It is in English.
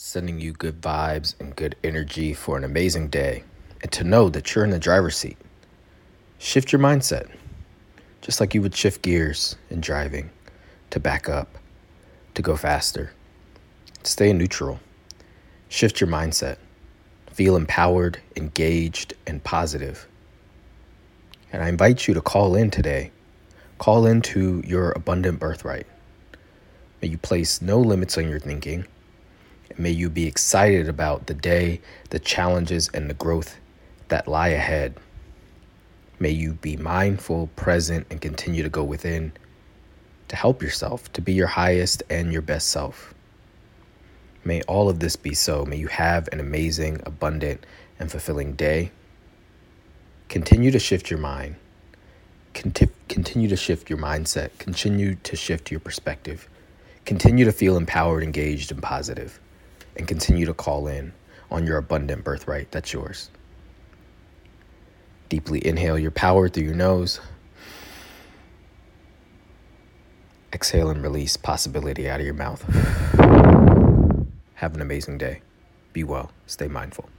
sending you good vibes and good energy for an amazing day, and to know that you're in the driver's seat. Shift your mindset, just like you would shift gears in driving to back up, to go faster, to stay neutral. Shift your mindset. Feel empowered, engaged, and positive. And I invite you to call in today. Call into your abundant birthright. May you place no limits on your thinking. May you be excited about the day, the challenges, and the growth that lie ahead. May you be mindful, present, and continue to go within to help yourself to be your highest and your best self. May all of this be so. May you have an amazing, abundant, and fulfilling day. Continue to shift your mind. Conti- continue to shift your mindset. Continue to shift your perspective. Continue to feel empowered, engaged, and positive. And continue to call in on your abundant birthright that's yours. Deeply inhale your power through your nose. Exhale and release possibility out of your mouth. Have an amazing day. Be well. Stay mindful.